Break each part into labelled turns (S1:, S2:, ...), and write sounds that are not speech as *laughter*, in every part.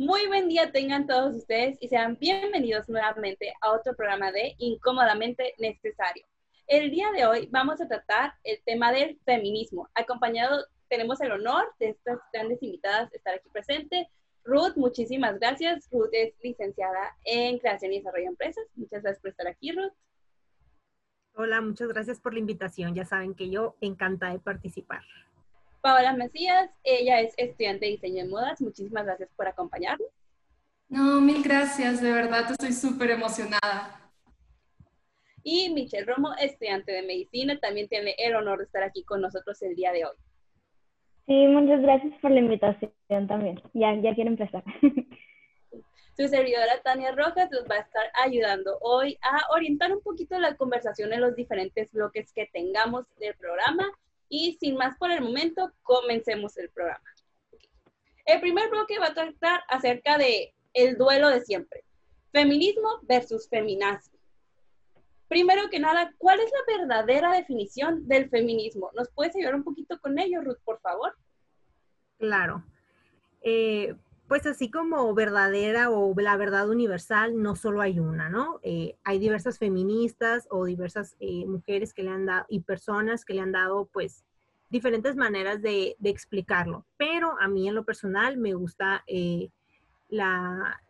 S1: Muy buen día tengan todos ustedes y sean bienvenidos nuevamente a otro programa de Incómodamente Necesario. El día de hoy vamos a tratar el tema del feminismo. Acompañado, tenemos el honor de estas grandes invitadas estar aquí presente. Ruth, muchísimas gracias. Ruth es licenciada en Creación y Desarrollo de Empresas. Muchas gracias por estar aquí, Ruth.
S2: Hola, muchas gracias por la invitación. Ya saben que yo encantada de participar.
S1: Paola Mesías, ella es estudiante de diseño de modas. Muchísimas gracias por acompañarnos.
S3: No, mil gracias, de verdad estoy súper emocionada.
S1: Y Michelle Romo, estudiante de medicina, también tiene el honor de estar aquí con nosotros el día de hoy.
S4: Sí, muchas gracias por la invitación también. Ya, ya quiero empezar. *laughs*
S1: Su servidora Tania Rojas nos va a estar ayudando hoy a orientar un poquito la conversación en los diferentes bloques que tengamos del programa y sin más por el momento, comencemos el programa. El primer bloque va a tratar acerca de el duelo de siempre. Feminismo versus feminazi. Primero que nada, ¿cuál es la verdadera definición del feminismo? ¿Nos puedes ayudar un poquito con ello, Ruth, por favor?
S2: Claro. Eh, pues así como verdadera o la verdad universal, no solo hay una, ¿no? Eh, hay diversas feministas o diversas eh, mujeres que le han dado y personas que le han dado pues diferentes maneras de, explicarlo, pero a mí en lo personal me gusta eh, la,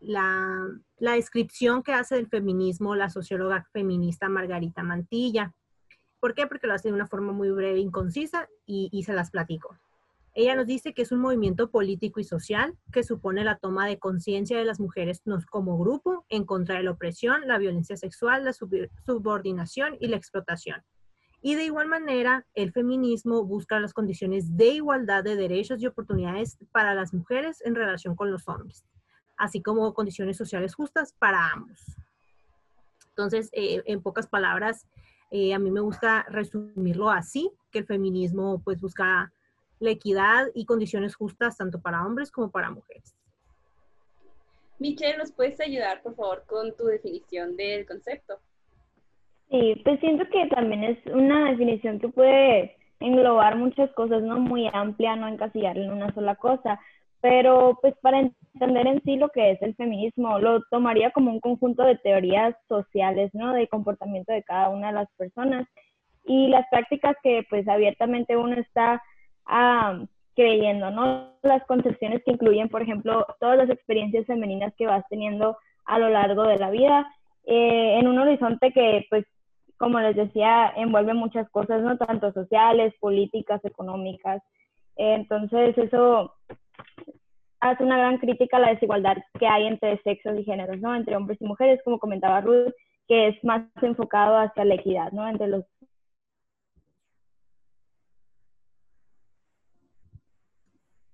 S2: la, descripción que hace del feminismo la socióloga feminista Margarita Mantilla. ¿Por qué? Porque lo hace de una forma muy breve y concisa y, y se las platico. Ella nos dice que es un movimiento político y social que supone la toma de conciencia de las mujeres como grupo en contra de la opresión, la violencia sexual, la subordinación y la explotación. Y de igual manera, el feminismo busca las condiciones de igualdad de derechos y oportunidades para las mujeres en relación con los hombres, así como condiciones sociales justas para ambos. Entonces, eh, en pocas palabras, eh, a mí me gusta resumirlo así, que el feminismo pues busca la equidad y condiciones justas tanto para hombres como para mujeres.
S1: Michelle, ¿nos puedes ayudar, por favor, con tu definición del concepto?
S4: Sí, pues siento que también es una definición que puede englobar muchas cosas, no muy amplia, no encasillarla en una sola cosa, pero pues para entender en sí lo que es el feminismo, lo tomaría como un conjunto de teorías sociales, ¿no? De comportamiento de cada una de las personas y las prácticas que pues abiertamente uno está creyendo, ¿no? Las concepciones que incluyen, por ejemplo, todas las experiencias femeninas que vas teniendo a lo largo de la vida, eh, en un horizonte que, pues, como les decía, envuelve muchas cosas, ¿no? Tanto sociales, políticas, económicas. entonces, eso hace una gran crítica a la desigualdad que hay entre sexos y géneros, ¿no? Entre hombres y mujeres, como comentaba Ruth, que es más enfocado hacia la equidad, ¿no? Entre los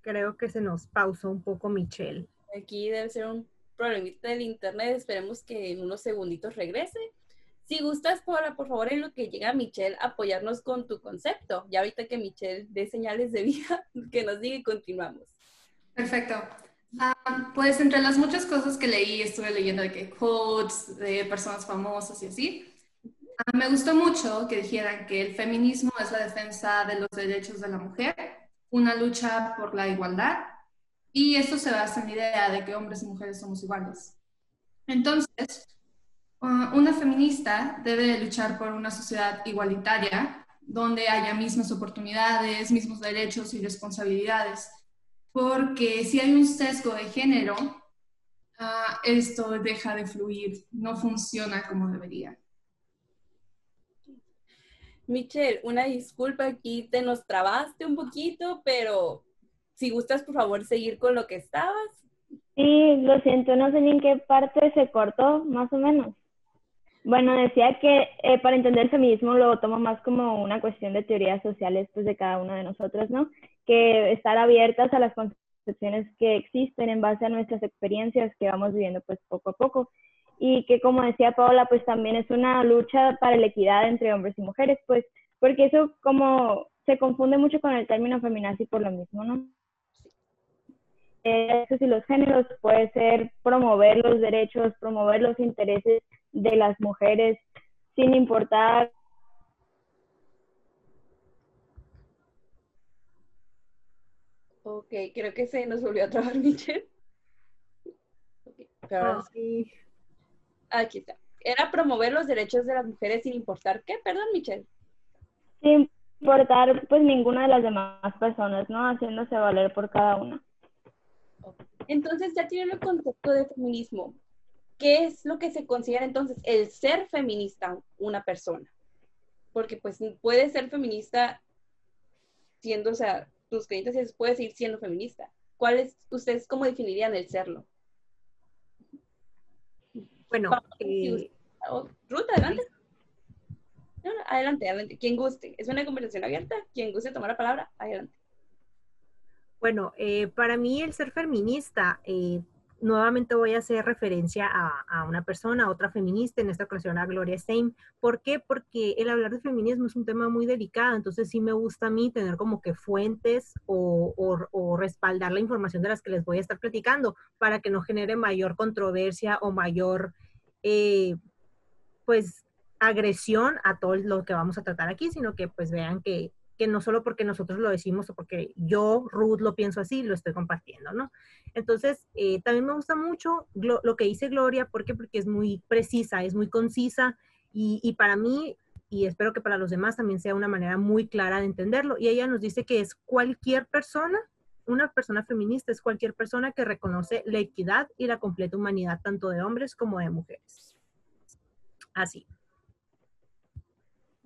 S2: Creo que se nos pausó un poco Michelle.
S1: Aquí debe ser un problemita del internet. Esperemos que en unos segunditos regrese. Si gustas, Paula, por favor, en lo que llega Michelle, apoyarnos con tu concepto. Ya ahorita que Michelle dé señales de vida, *laughs* que nos diga y continuamos.
S3: Perfecto. Ah, pues entre las muchas cosas que leí, estuve leyendo de que quotes de personas famosas y así. Ah, me gustó mucho que dijeran que el feminismo es la defensa de los derechos de la mujer una lucha por la igualdad y esto se basa en la idea de que hombres y mujeres somos iguales. Entonces, uh, una feminista debe luchar por una sociedad igualitaria donde haya mismas oportunidades, mismos derechos y responsabilidades, porque si hay un sesgo de género, uh, esto deja de fluir, no funciona como debería.
S1: Michelle, una disculpa, aquí te nos trabaste un poquito, pero si gustas, por favor, seguir con lo que estabas.
S4: Sí, lo siento, no sé ni en qué parte se cortó, más o menos. Bueno, decía que eh, para entender el feminismo lo tomo más como una cuestión de teorías sociales pues, de cada uno de nosotros, ¿no? Que estar abiertas a las concepciones que existen en base a nuestras experiencias que vamos viviendo pues poco a poco y que como decía Paola, pues también es una lucha para la equidad entre hombres y mujeres, pues porque eso como se confunde mucho con el término feminazi por lo mismo, ¿no? Eso y los géneros puede ser promover los derechos, promover los intereses de las mujeres sin importar
S1: Ok, creo que se nos volvió a trabar *laughs* Michelle. que ahora sí. Aquí está. Era promover los derechos de las mujeres sin importar qué, perdón, Michelle.
S4: Sin importar pues ninguna de las demás personas, ¿no? Haciéndose valer por cada una.
S1: Entonces ya tienen el concepto de feminismo. ¿Qué es lo que se considera entonces el ser feminista una persona? Porque pues puede ser feminista siendo, o sea, tus creencias puede seguir siendo feminista. ¿Cuáles, ustedes cómo definirían el serlo?
S2: Bueno,
S1: eh, Ruth, adelante. adelante, adelante. Quien guste. Es una conversación abierta. Quien guste tomar la palabra, adelante.
S2: Bueno, eh, para mí el ser feminista, eh, nuevamente voy a hacer referencia a, una persona, a otra feminista, en esta ocasión a Gloria Stein. ¿Por qué? Porque el hablar de feminismo es un tema muy delicado, entonces sí me gusta a mí tener como que fuentes o, respaldar la información de las que les voy a estar platicando para que no genere mayor controversia o mayor, eh, pues, agresión a todo lo que vamos a tratar aquí, sino que pues vean que no solo porque nosotros lo decimos o porque yo, Ruth, lo pienso así, lo estoy compartiendo, ¿no? Entonces, eh, también me gusta mucho lo que dice Gloria, ¿por qué? Porque es muy precisa, es muy concisa y, para mí, y espero que para los demás también sea una manera muy clara de entenderlo. Y ella nos dice que es cualquier persona, una persona feminista es cualquier persona que reconoce la equidad y la completa humanidad tanto de hombres como de mujeres. Así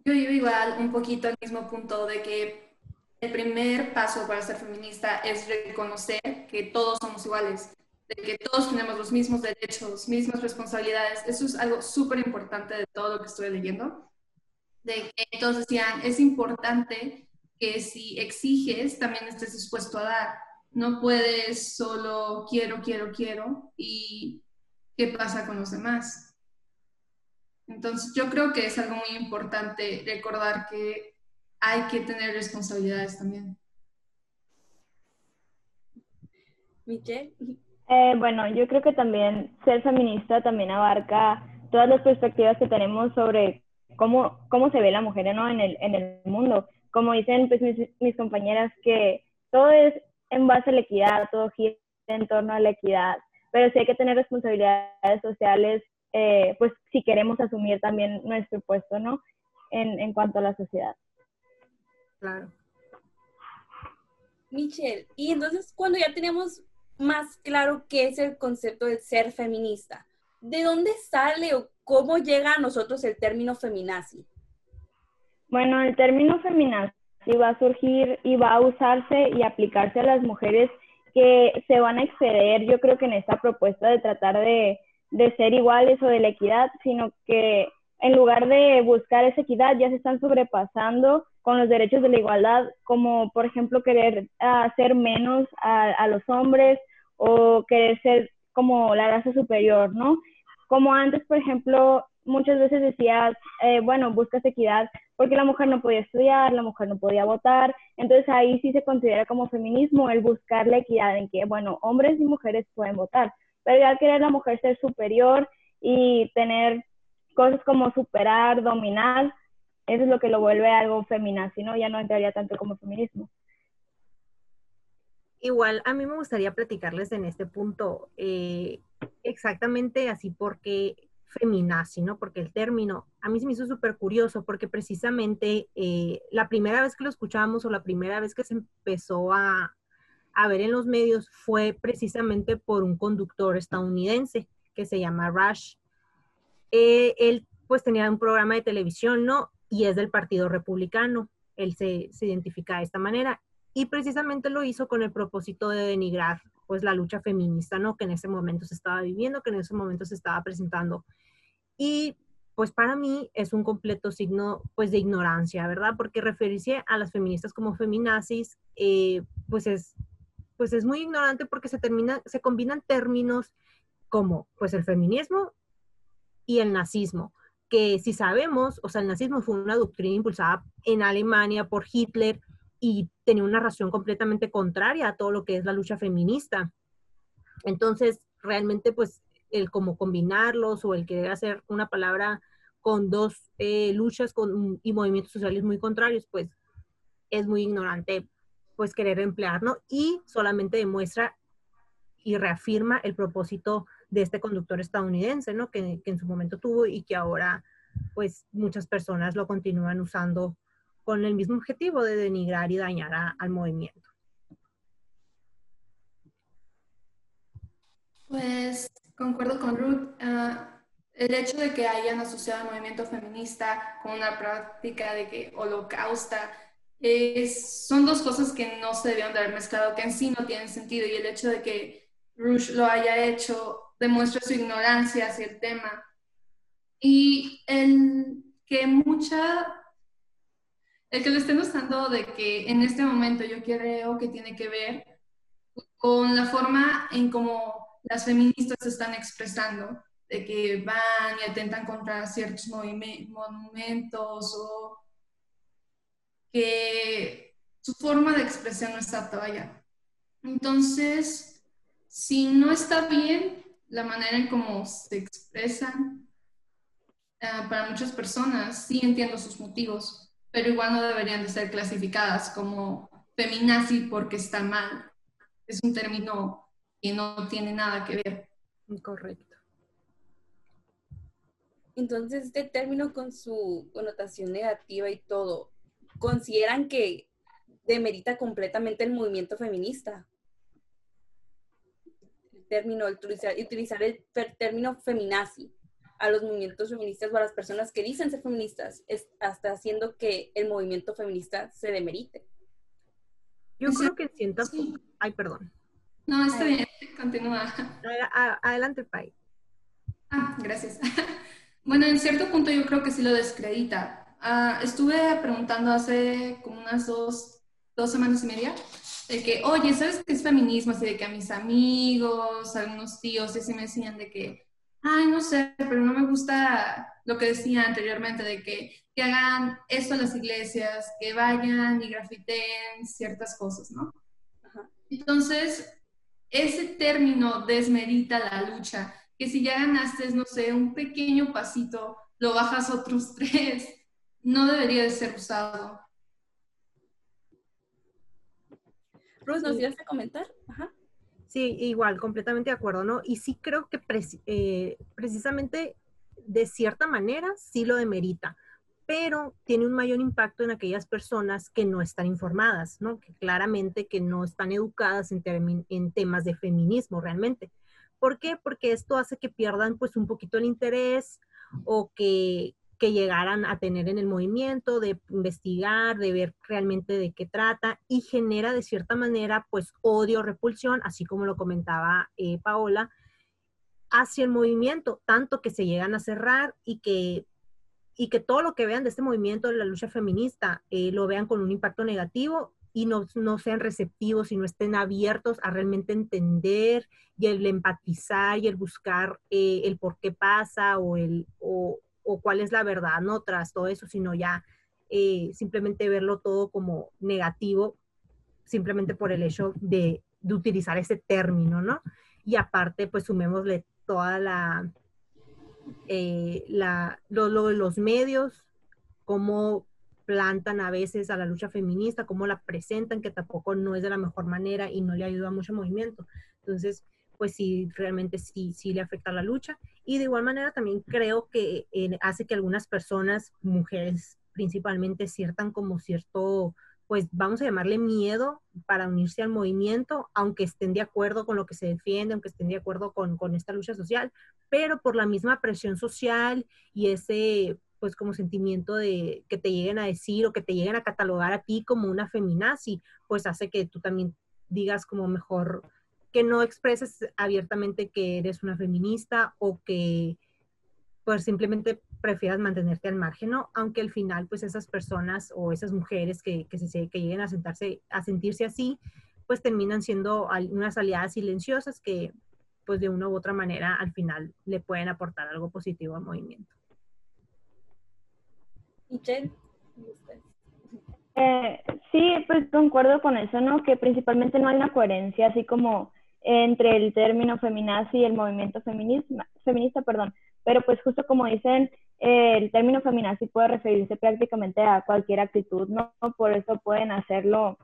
S3: yo iba igual un poquito al mismo punto de que el primer paso para ser feminista es reconocer que todos somos iguales, de que todos tenemos los mismos derechos, mismas responsabilidades. Eso es algo súper importante de todo lo que estoy leyendo. De que todos decían, es importante que si exiges, también estés dispuesto a dar. No puedes solo quiero, quiero, quiero y qué pasa con los demás. Entonces, yo creo que es algo muy importante recordar que hay que tener responsabilidades también.
S1: Michelle.
S4: Eh, bueno, yo creo que también ser feminista también abarca todas las perspectivas que tenemos sobre cómo, cómo se ve la mujer ¿no? en, el, en el mundo. Como dicen pues, mis, mis compañeras, que todo es en base a la equidad, todo gira en torno a la equidad, pero sí hay que tener responsabilidades sociales eh, pues si queremos asumir también nuestro puesto, ¿no? En, en cuanto a la sociedad.
S2: Claro.
S1: Michelle, y entonces cuando ya tenemos más claro qué es el concepto de ser feminista, ¿de dónde sale o cómo llega a nosotros el término feminazi?
S4: Bueno, el término feminazi va a surgir y va a usarse y aplicarse a las mujeres que se van a exceder, yo creo que en esta propuesta de tratar de de ser iguales o de la equidad, sino que en lugar de buscar esa equidad ya se están sobrepasando con los derechos de la igualdad, como por ejemplo querer hacer menos a, los hombres o querer ser como la raza superior, ¿no? Como antes, por ejemplo, muchas veces decías, eh, bueno, buscas equidad porque la mujer no podía estudiar, la mujer no podía votar, entonces ahí sí se considera como feminismo el buscar la equidad en que, bueno, hombres y mujeres pueden votar, pero ya querer la mujer ser superior y tener cosas como superar, dominar, eso es lo que lo vuelve algo feminazi, ¿no? Ya no entraría tanto como feminismo.
S2: Igual, a mí me gustaría platicarles en este punto eh, exactamente así porque feminazi, ¿no? Porque el término a mí se me hizo súper curioso porque precisamente eh, la primera vez que lo escuchamos o la primera vez que se empezó a, a ver en los medios fue precisamente por un conductor estadounidense que se llama Rush. Eh, él pues tenía un programa de televisión, ¿no? Y es del Partido Republicano. Él se, se identifica de esta manera. Y precisamente lo hizo con el propósito de denigrar pues la lucha feminista, ¿no? Que en ese momento se estaba viviendo, que en ese momento se estaba presentando. Y pues para mí es un completo signo pues de ignorancia, ¿verdad? Porque referirse a las feministas como feminazis, eh, pues es pues es muy ignorante porque se termina, se combinan términos como pues el feminismo y el nazismo, que si sabemos, o sea, el nazismo fue una doctrina impulsada en Alemania por Hitler y tenía una razón completamente contraria a todo lo que es la lucha feminista. Entonces, realmente, pues, el como combinarlos o el querer hacer una palabra con dos eh, luchas con, y movimientos sociales muy contrarios, pues, es muy ignorante pues querer emplear, ¿no? Y solamente demuestra y reafirma el propósito de este conductor estadounidense, ¿no? Que, en su momento tuvo y que ahora pues muchas personas lo continúan usando con el mismo objetivo de denigrar y dañar al movimiento.
S3: Pues concuerdo con Ruth. Ah, el hecho de que hayan asociado al movimiento feminista con una práctica de que holocausta es, son dos cosas que no se debían de haber mezclado, que en sí no tienen sentido. Y el hecho de que Rush lo haya hecho demuestra su ignorancia hacia el tema. Y el que mucha el que lo estén usando de que en este momento yo creo que tiene que ver con la forma en cómo las feministas se están expresando, de que van y atentan contra ciertos monumentos o que su forma de expresión no está todavía. Entonces, si no está bien la manera en cómo se expresan, eh, para muchas personas sí entiendo sus motivos, pero igual no deberían de ser clasificadas como feminazi porque está mal. Es un término que no tiene nada que ver.
S2: Correcto.
S1: Entonces, este término con su connotación negativa y todo, ¿consideran que demerita completamente el movimiento feminista? El término, utilizar, utilizar el término feminazi a los movimientos feministas o a las personas que dicen ser feministas, es hasta haciendo que el movimiento feminista se demerite.
S2: Yo creo que sienta... Ay, perdón.
S3: No, está bien, continúa.
S2: Adelante, Pai.
S3: Ah, gracias. *laughs* Bueno, en cierto punto yo creo que sí lo descredita. Ah, estuve preguntando hace como unas dos, dos semanas y media de que, oye, ¿sabes qué es feminismo? Así de que a mis amigos, algunos tíos, así me decían de que, ay, no sé, pero no me gusta lo que decía anteriormente de que, que hagan esto en las iglesias, que vayan y grafiten ciertas cosas, ¿no? Entonces, ese término desmerita la lucha, que si ya ganaste, no sé, un pequeño pasito, lo bajas otros *laughs* tres, no debería de ser usado.
S1: Ruth, ¿nos ibas a comentar? Ajá.
S2: Sí, igual, completamente de acuerdo, ¿no? Y sí creo que eh, precisamente de cierta manera sí lo demerita, pero tiene un mayor impacto en aquellas personas que no están informadas, ¿no? Que claramente que no están educadas en, en temas de feminismo realmente. ¿Por qué? Porque esto hace que pierdan pues un poquito el interés o que, que llegaran a tener en el movimiento, de investigar, de ver realmente de qué trata y genera de cierta manera pues odio, repulsión, así como lo comentaba eh, Paola, hacia el movimiento, tanto que se llegan a cerrar y que, y que todo lo que vean de este movimiento, de la lucha feminista, eh, lo vean con un impacto negativo y no, no, sean receptivos y no estén abiertos a realmente entender y el empatizar y el buscar eh, el por qué pasa o, el, o, o cuál es la verdad, no tras todo eso, sino ya eh, simplemente verlo todo como negativo, simplemente por el hecho de, utilizar ese término, ¿no? Y aparte, pues sumémosle toda la, eh, la lo, de los medios, cómo plantan a veces a la lucha feminista, cómo la presentan, que tampoco no es de la mejor manera y no le ayuda mucho al movimiento. Entonces, pues sí, realmente sí, sí le afecta la lucha. Y de igual manera también creo que eh, hace que algunas personas, mujeres principalmente, ciertan como cierto, pues vamos a llamarle miedo para unirse al movimiento, aunque estén de acuerdo con lo que se defiende, aunque estén de acuerdo con, con esta lucha social, pero por la misma presión social y ese pues como sentimiento de que te lleguen a decir o que te lleguen a catalogar a ti como una feminazi, pues hace que tú también digas como mejor, que no expreses abiertamente que eres una feminista o que pues simplemente prefieras mantenerte al margen, ¿no? Aunque al final pues esas personas o esas mujeres que, que, se, que lleguen a, sentarse, a sentirse así, pues terminan siendo unas aliadas silenciosas que pues de una u otra manera al final le pueden aportar algo positivo al movimiento.
S1: ¿Y Jen?
S4: Eh, sí, pues concuerdo con eso, ¿no? Que principalmente no hay una coherencia, así como entre el término feminazi y el movimiento feminista, perdón. Pero pues justo como dicen, eh, el término feminazi puede referirse prácticamente a cualquier actitud, ¿no? Por eso pueden hacerlo,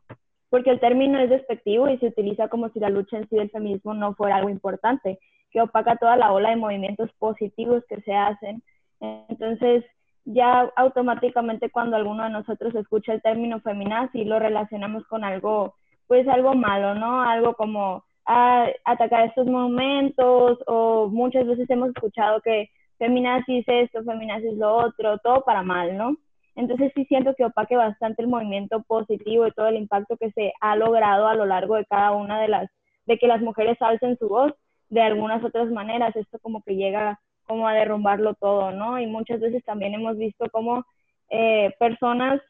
S4: porque el término es despectivo y se utiliza como si la lucha en sí del feminismo no fuera algo importante. que opaca toda la ola de movimientos positivos que se hacen. Entonces, ya automáticamente cuando alguno de nosotros escucha el término feminazi lo relacionamos con algo, pues algo malo, ¿no? Algo como a, atacar estos momentos o muchas veces hemos escuchado que feminazi es esto, feminazi es lo otro, todo para mal, ¿no? Entonces sí siento que opaque bastante el movimiento positivo y todo el impacto que se ha logrado a lo largo de cada una de las, de que las mujeres alcen su voz de algunas otras maneras. Esto como que llega como a derrumbarlo todo, ¿no? Y muchas veces también hemos visto cómo eh, personas,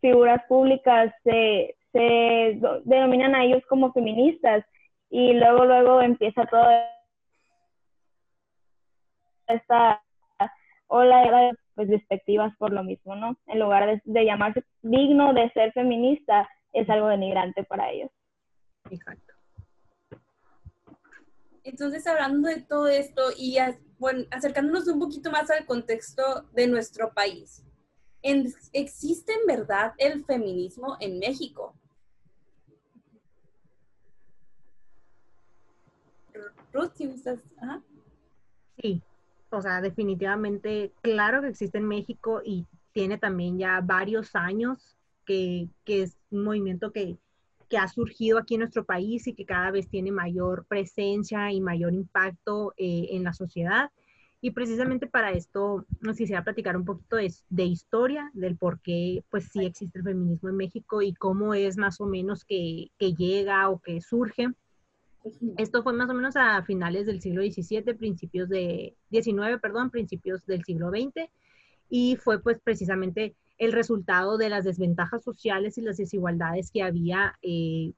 S4: figuras públicas, se, se denominan a ellos como feministas y luego, luego empieza todo esta ola de pues, despectivas por lo mismo, ¿no? En lugar de, de llamarse digno de ser feminista, es algo denigrante para ellos.
S1: Exacto. Entonces, hablando de todo esto y bueno, acercándonos un poquito más al contexto de nuestro país, ¿existe en verdad el feminismo en México? Ruth, ¿sí estás?
S2: Sí, o sea, definitivamente, claro que existe en México y tiene también ya varios años que, que es un movimiento que, que ha surgido aquí en nuestro país y que cada vez tiene mayor presencia y mayor impacto eh, en la sociedad. Y precisamente para esto nos quisiera platicar un poquito de, de, historia, del por qué pues sí existe el feminismo en México y cómo es más o menos que, que llega o que surge. Esto fue más o menos a finales del siglo XVII, principios de XIX, perdón, principios del siglo XX, y fue pues precisamente el resultado de las desventajas sociales y las desigualdades que había eh,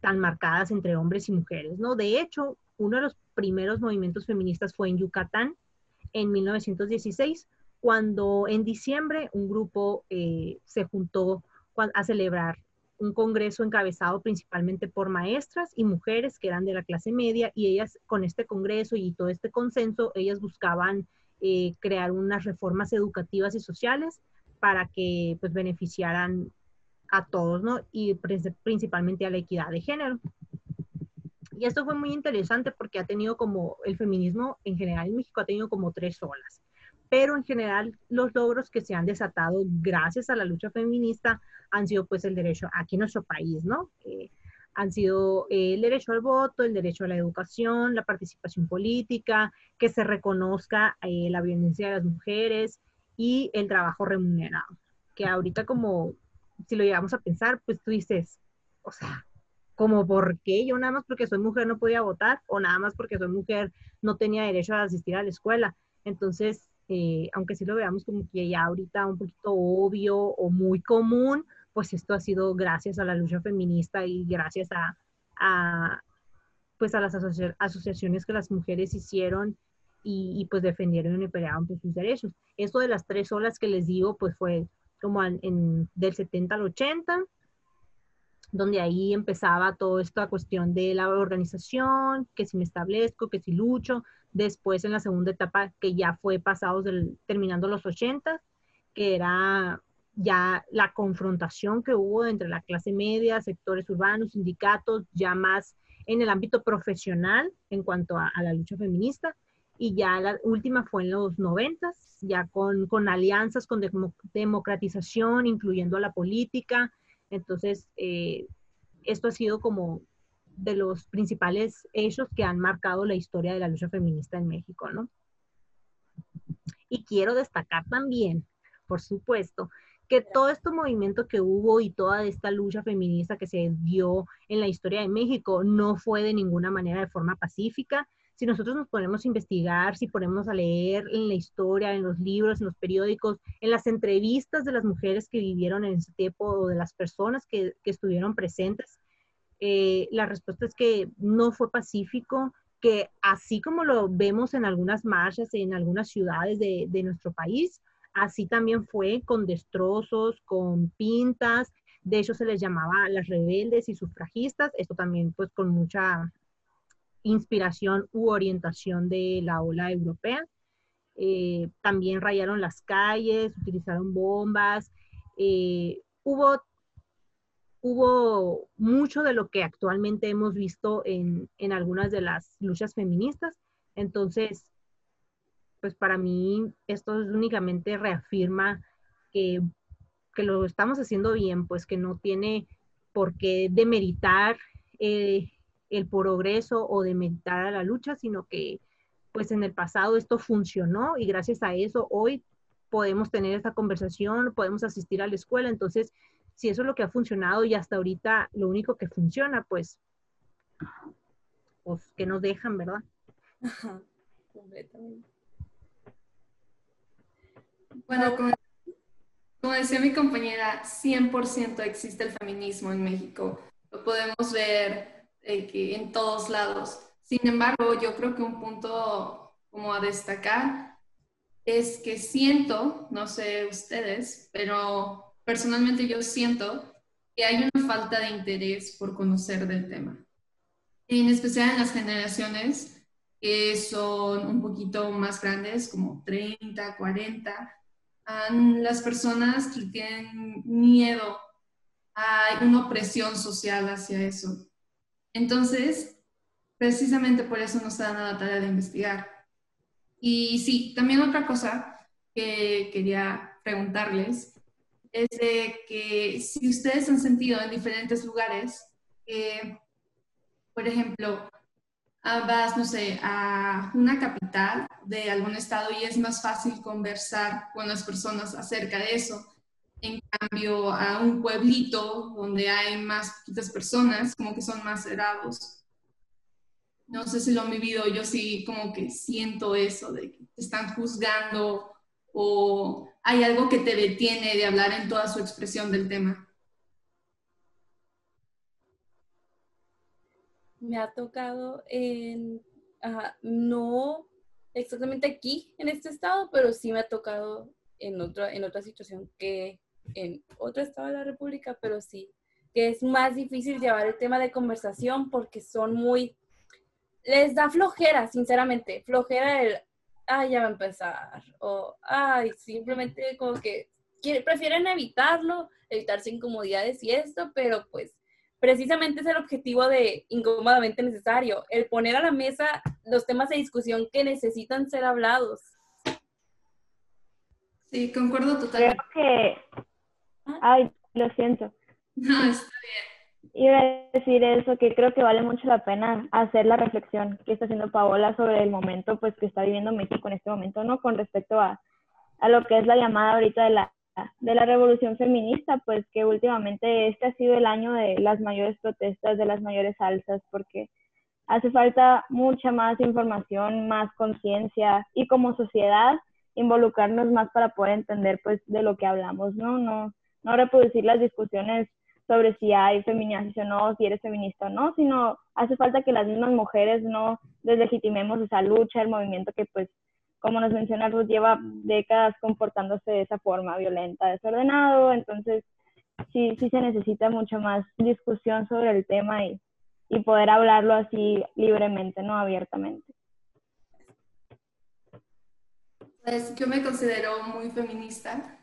S2: tan marcadas entre hombres y mujeres, ¿no? De hecho, uno de los primeros movimientos feministas fue en Yucatán en 1916, cuando en diciembre un grupo eh, se juntó a celebrar un congreso encabezado principalmente por maestras y mujeres que eran de la clase media y ellas con este congreso y todo este consenso, ellas buscaban eh, crear unas reformas educativas y sociales para que pues beneficiaran a todos, ¿no? Y principalmente a la equidad de género. Y esto fue muy interesante porque ha tenido como, el feminismo en general en México ha tenido como tres olas, pero en general los logros que se han desatado gracias a la lucha feminista han sido pues el derecho aquí en nuestro país, ¿no? Eh, han sido el derecho al voto, el derecho a la educación, la participación política, que se reconozca eh, la violencia de las mujeres, y el trabajo remunerado, que ahorita como si lo llevamos a pensar, pues tú dices, o sea, como por qué yo nada más porque soy mujer no podía votar o nada más porque soy mujer no tenía derecho a asistir a la escuela. Entonces, eh, aunque sí lo veamos como que ya ahorita un poquito obvio o muy común, pues esto ha sido gracias a la lucha feminista y gracias a, a pues a las asociaciones que las mujeres hicieron y, pues defendieron y pelearon por sus derechos. Eso de las tres olas que les digo, pues fue como en, del 70 al 80, donde ahí empezaba toda esta cuestión de la organización, que si me establezco, que si lucho. Después en la segunda etapa, que ya fue pasados del, terminando los 80, que era ya la confrontación que hubo entre la clase media, sectores urbanos, sindicatos, ya más en el ámbito profesional en cuanto a la lucha feminista y ya la última fue en los noventas, ya con, con alianzas, con democratización, incluyendo a la política. Entonces, eh, esto ha sido como de los principales hechos que han marcado la historia de la lucha feminista en México, ¿no? Y quiero destacar también, por supuesto, que todo este movimiento que hubo y toda esta lucha feminista que se dio en la historia de México no fue de ninguna manera de forma pacífica, si nosotros nos ponemos a investigar, si ponemos a leer en la historia, en los libros, en los periódicos, en las entrevistas de las mujeres que vivieron en ese tiempo o de las personas que, estuvieron presentes, eh, la respuesta es que no fue pacífico, que así como lo vemos en algunas marchas, en algunas ciudades de, nuestro país, así también fue con destrozos, con pintas, de hecho se les llamaba las rebeldes y sufragistas, esto también pues con mucha inspiración u orientación de la ola europea. Eh, también rayaron las calles, utilizaron bombas. Eh, hubo hubo mucho de lo que actualmente hemos visto en, en algunas de las luchas feministas. Entonces, pues para mí esto únicamente reafirma que, que, lo estamos haciendo bien, pues que no tiene por qué demeritar eh, el progreso o demeritar a la lucha, sino que pues en el pasado esto funcionó y gracias a eso hoy podemos tener esta conversación, podemos asistir a la escuela. Entonces, si eso es lo que ha funcionado y hasta ahorita lo único que funciona, pues, pues que nos dejan, ¿verdad? Ajá, completamente.
S3: Bueno, como, decía mi compañera, 100% existe el feminismo en México. Lo podemos ver eh, que en todos lados. Sin embargo, yo creo que un punto como a destacar es que siento, no sé ustedes, pero personalmente yo siento que hay una falta de interés por conocer del tema. En especial en las generaciones que son un poquito más grandes, como 30, 40, las personas que tienen miedo, hay una opresión social hacia eso. Entonces, precisamente por eso nos dan a la tarea de investigar. Y sí, también otra cosa que quería preguntarles es de que si ustedes han sentido en diferentes lugares que, por ejemplo, vas, no sé, a una capital de algún estado y es más fácil conversar con las personas acerca de eso. En cambio, a un pueblito donde hay más poquitas personas, como que son más cerrados. No sé si lo han vivido, yo sí como que siento eso, de que te están juzgando o hay algo que te detiene de hablar en toda su expresión del tema.
S1: me ha tocado en, no exactamente aquí en este estado, pero sí me ha tocado en otra, en otra situación que en otro estado de la República, pero sí, que es más difícil llevar el tema de conversación porque son muy, les da flojera, sinceramente, flojera el, ay, ya va a empezar, o, ay, simplemente como que prefieren evitarlo, evitarse incomodidades y esto, pero pues precisamente es el objetivo de incómodamente necesario, el poner a la mesa los temas de discusión que necesitan ser hablados.
S3: Sí, concuerdo totalmente.
S4: Creo que... ¿Ah? Ay, lo siento.
S3: No, está bien.
S4: Iba a decir eso, que creo que vale mucho la pena hacer la reflexión que está haciendo Paola sobre el momento pues que está viviendo México en este momento, ¿no? Con respecto a, a lo que es la llamada ahorita de la de la revolución feminista, pues que últimamente este ha sido el año de las mayores protestas, de las mayores alzas, porque hace falta mucha más información, más conciencia y como sociedad involucrarnos más para poder entender pues de lo que hablamos, ¿no? No, no reproducir las discusiones sobre si hay feminación o no, si eres feminista o no, sino hace falta que las mismas mujeres no deslegitimemos esa lucha, el movimiento que pues como nos menciona Ruth, lleva décadas comportándose de esa forma violenta, desordenado, entonces sí, sí se necesita mucho más discusión sobre el tema y, y poder hablarlo así libremente, no abiertamente.
S3: Pues yo me considero muy feminista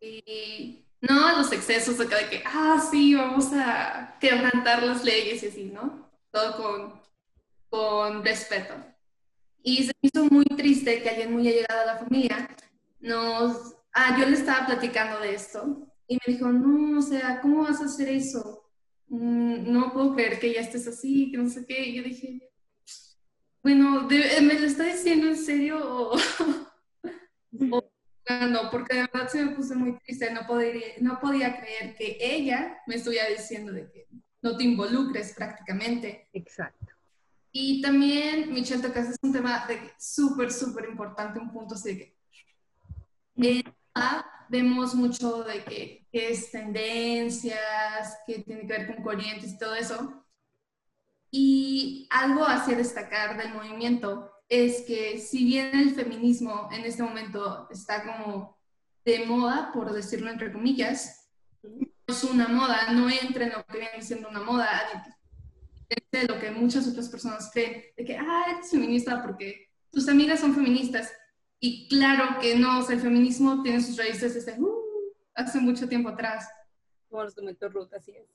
S3: y no los excesos acá de que, ah, sí, vamos a quebrantar las leyes y así, ¿no? Todo con, con respeto. Y se me hizo muy triste que alguien muy allegado a la familia nos... Ah, yo le estaba platicando de esto y me dijo, no, o sea, ¿cómo vas a hacer eso? Mm, no puedo creer que ya estés así, que no sé qué. Y yo dije, bueno, ¿me lo está diciendo en serio o, no? Porque de verdad se me puse muy triste, no, podía, no podía creer que ella me estuviera diciendo de que no te involucres prácticamente.
S2: Exacto.
S3: Y también, Michelle, tocas es un tema súper, súper importante, un punto así de que vemos mucho de que, es tendencias, que tiene que ver con corrientes y todo eso. Y algo hacia destacar del movimiento es que si bien el feminismo en este momento está como de moda, por decirlo entre comillas, no es una moda, no entra en lo que viene siendo una moda, de lo que muchas otras personas creen, de que, ah, eres feminista porque tus amigas son feministas. Y claro que no, el feminismo tiene sus raíces desde uh, hace mucho tiempo atrás.
S1: Como los comentó Ruth, así es.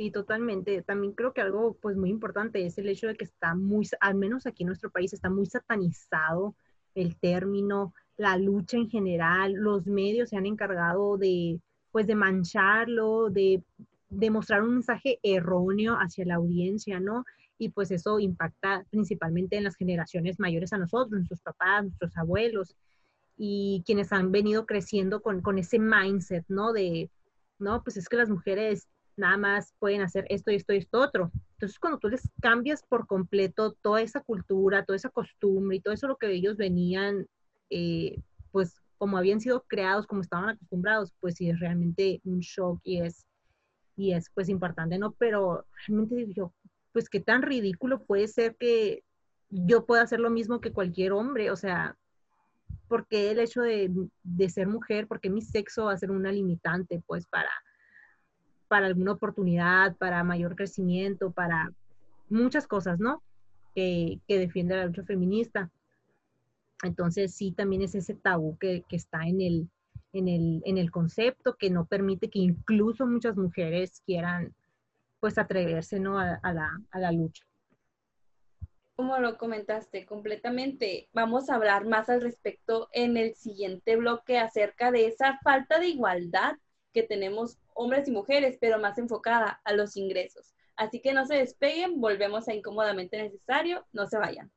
S2: Sí, totalmente. También creo que algo pues muy importante es el hecho de que está muy, al menos aquí en nuestro país, está muy satanizado el término, la lucha en general, los medios se han encargado de pues de mancharlo, de, de mostrar un mensaje erróneo hacia la audiencia, ¿no? Y pues eso impacta principalmente en las generaciones mayores a nosotros, nuestros papás, nuestros abuelos y quienes han venido creciendo con, con ese mindset, ¿no? De, no, pues es que las mujeres nada más pueden hacer esto y esto y esto otro. Entonces, cuando tú les cambias por completo toda esa cultura, toda esa costumbre y todo eso lo que ellos venían, eh, pues como habían sido creados, como estaban acostumbrados, pues sí es realmente un shock y es, y es pues importante, ¿no? Pero realmente digo yo, pues qué tan ridículo puede ser que yo pueda hacer lo mismo que cualquier hombre, o sea, porque el hecho de, de ser mujer, porque mi sexo va a ser una limitante, pues para para alguna oportunidad, para mayor crecimiento, para muchas cosas, ¿no? Que, defiende la lucha feminista. Entonces sí, también es ese tabú que, está en el, en, el, en el concepto que no permite que incluso muchas mujeres quieran pues atreverse ¿no? a, la, a la lucha.
S1: Como lo comentaste completamente, vamos a hablar más al respecto en el siguiente bloque acerca de esa falta de igualdad que tenemos hombres y mujeres, pero más enfocada a los ingresos. Así que no se despeguen, volvemos a incómodamente necesario, no se vayan.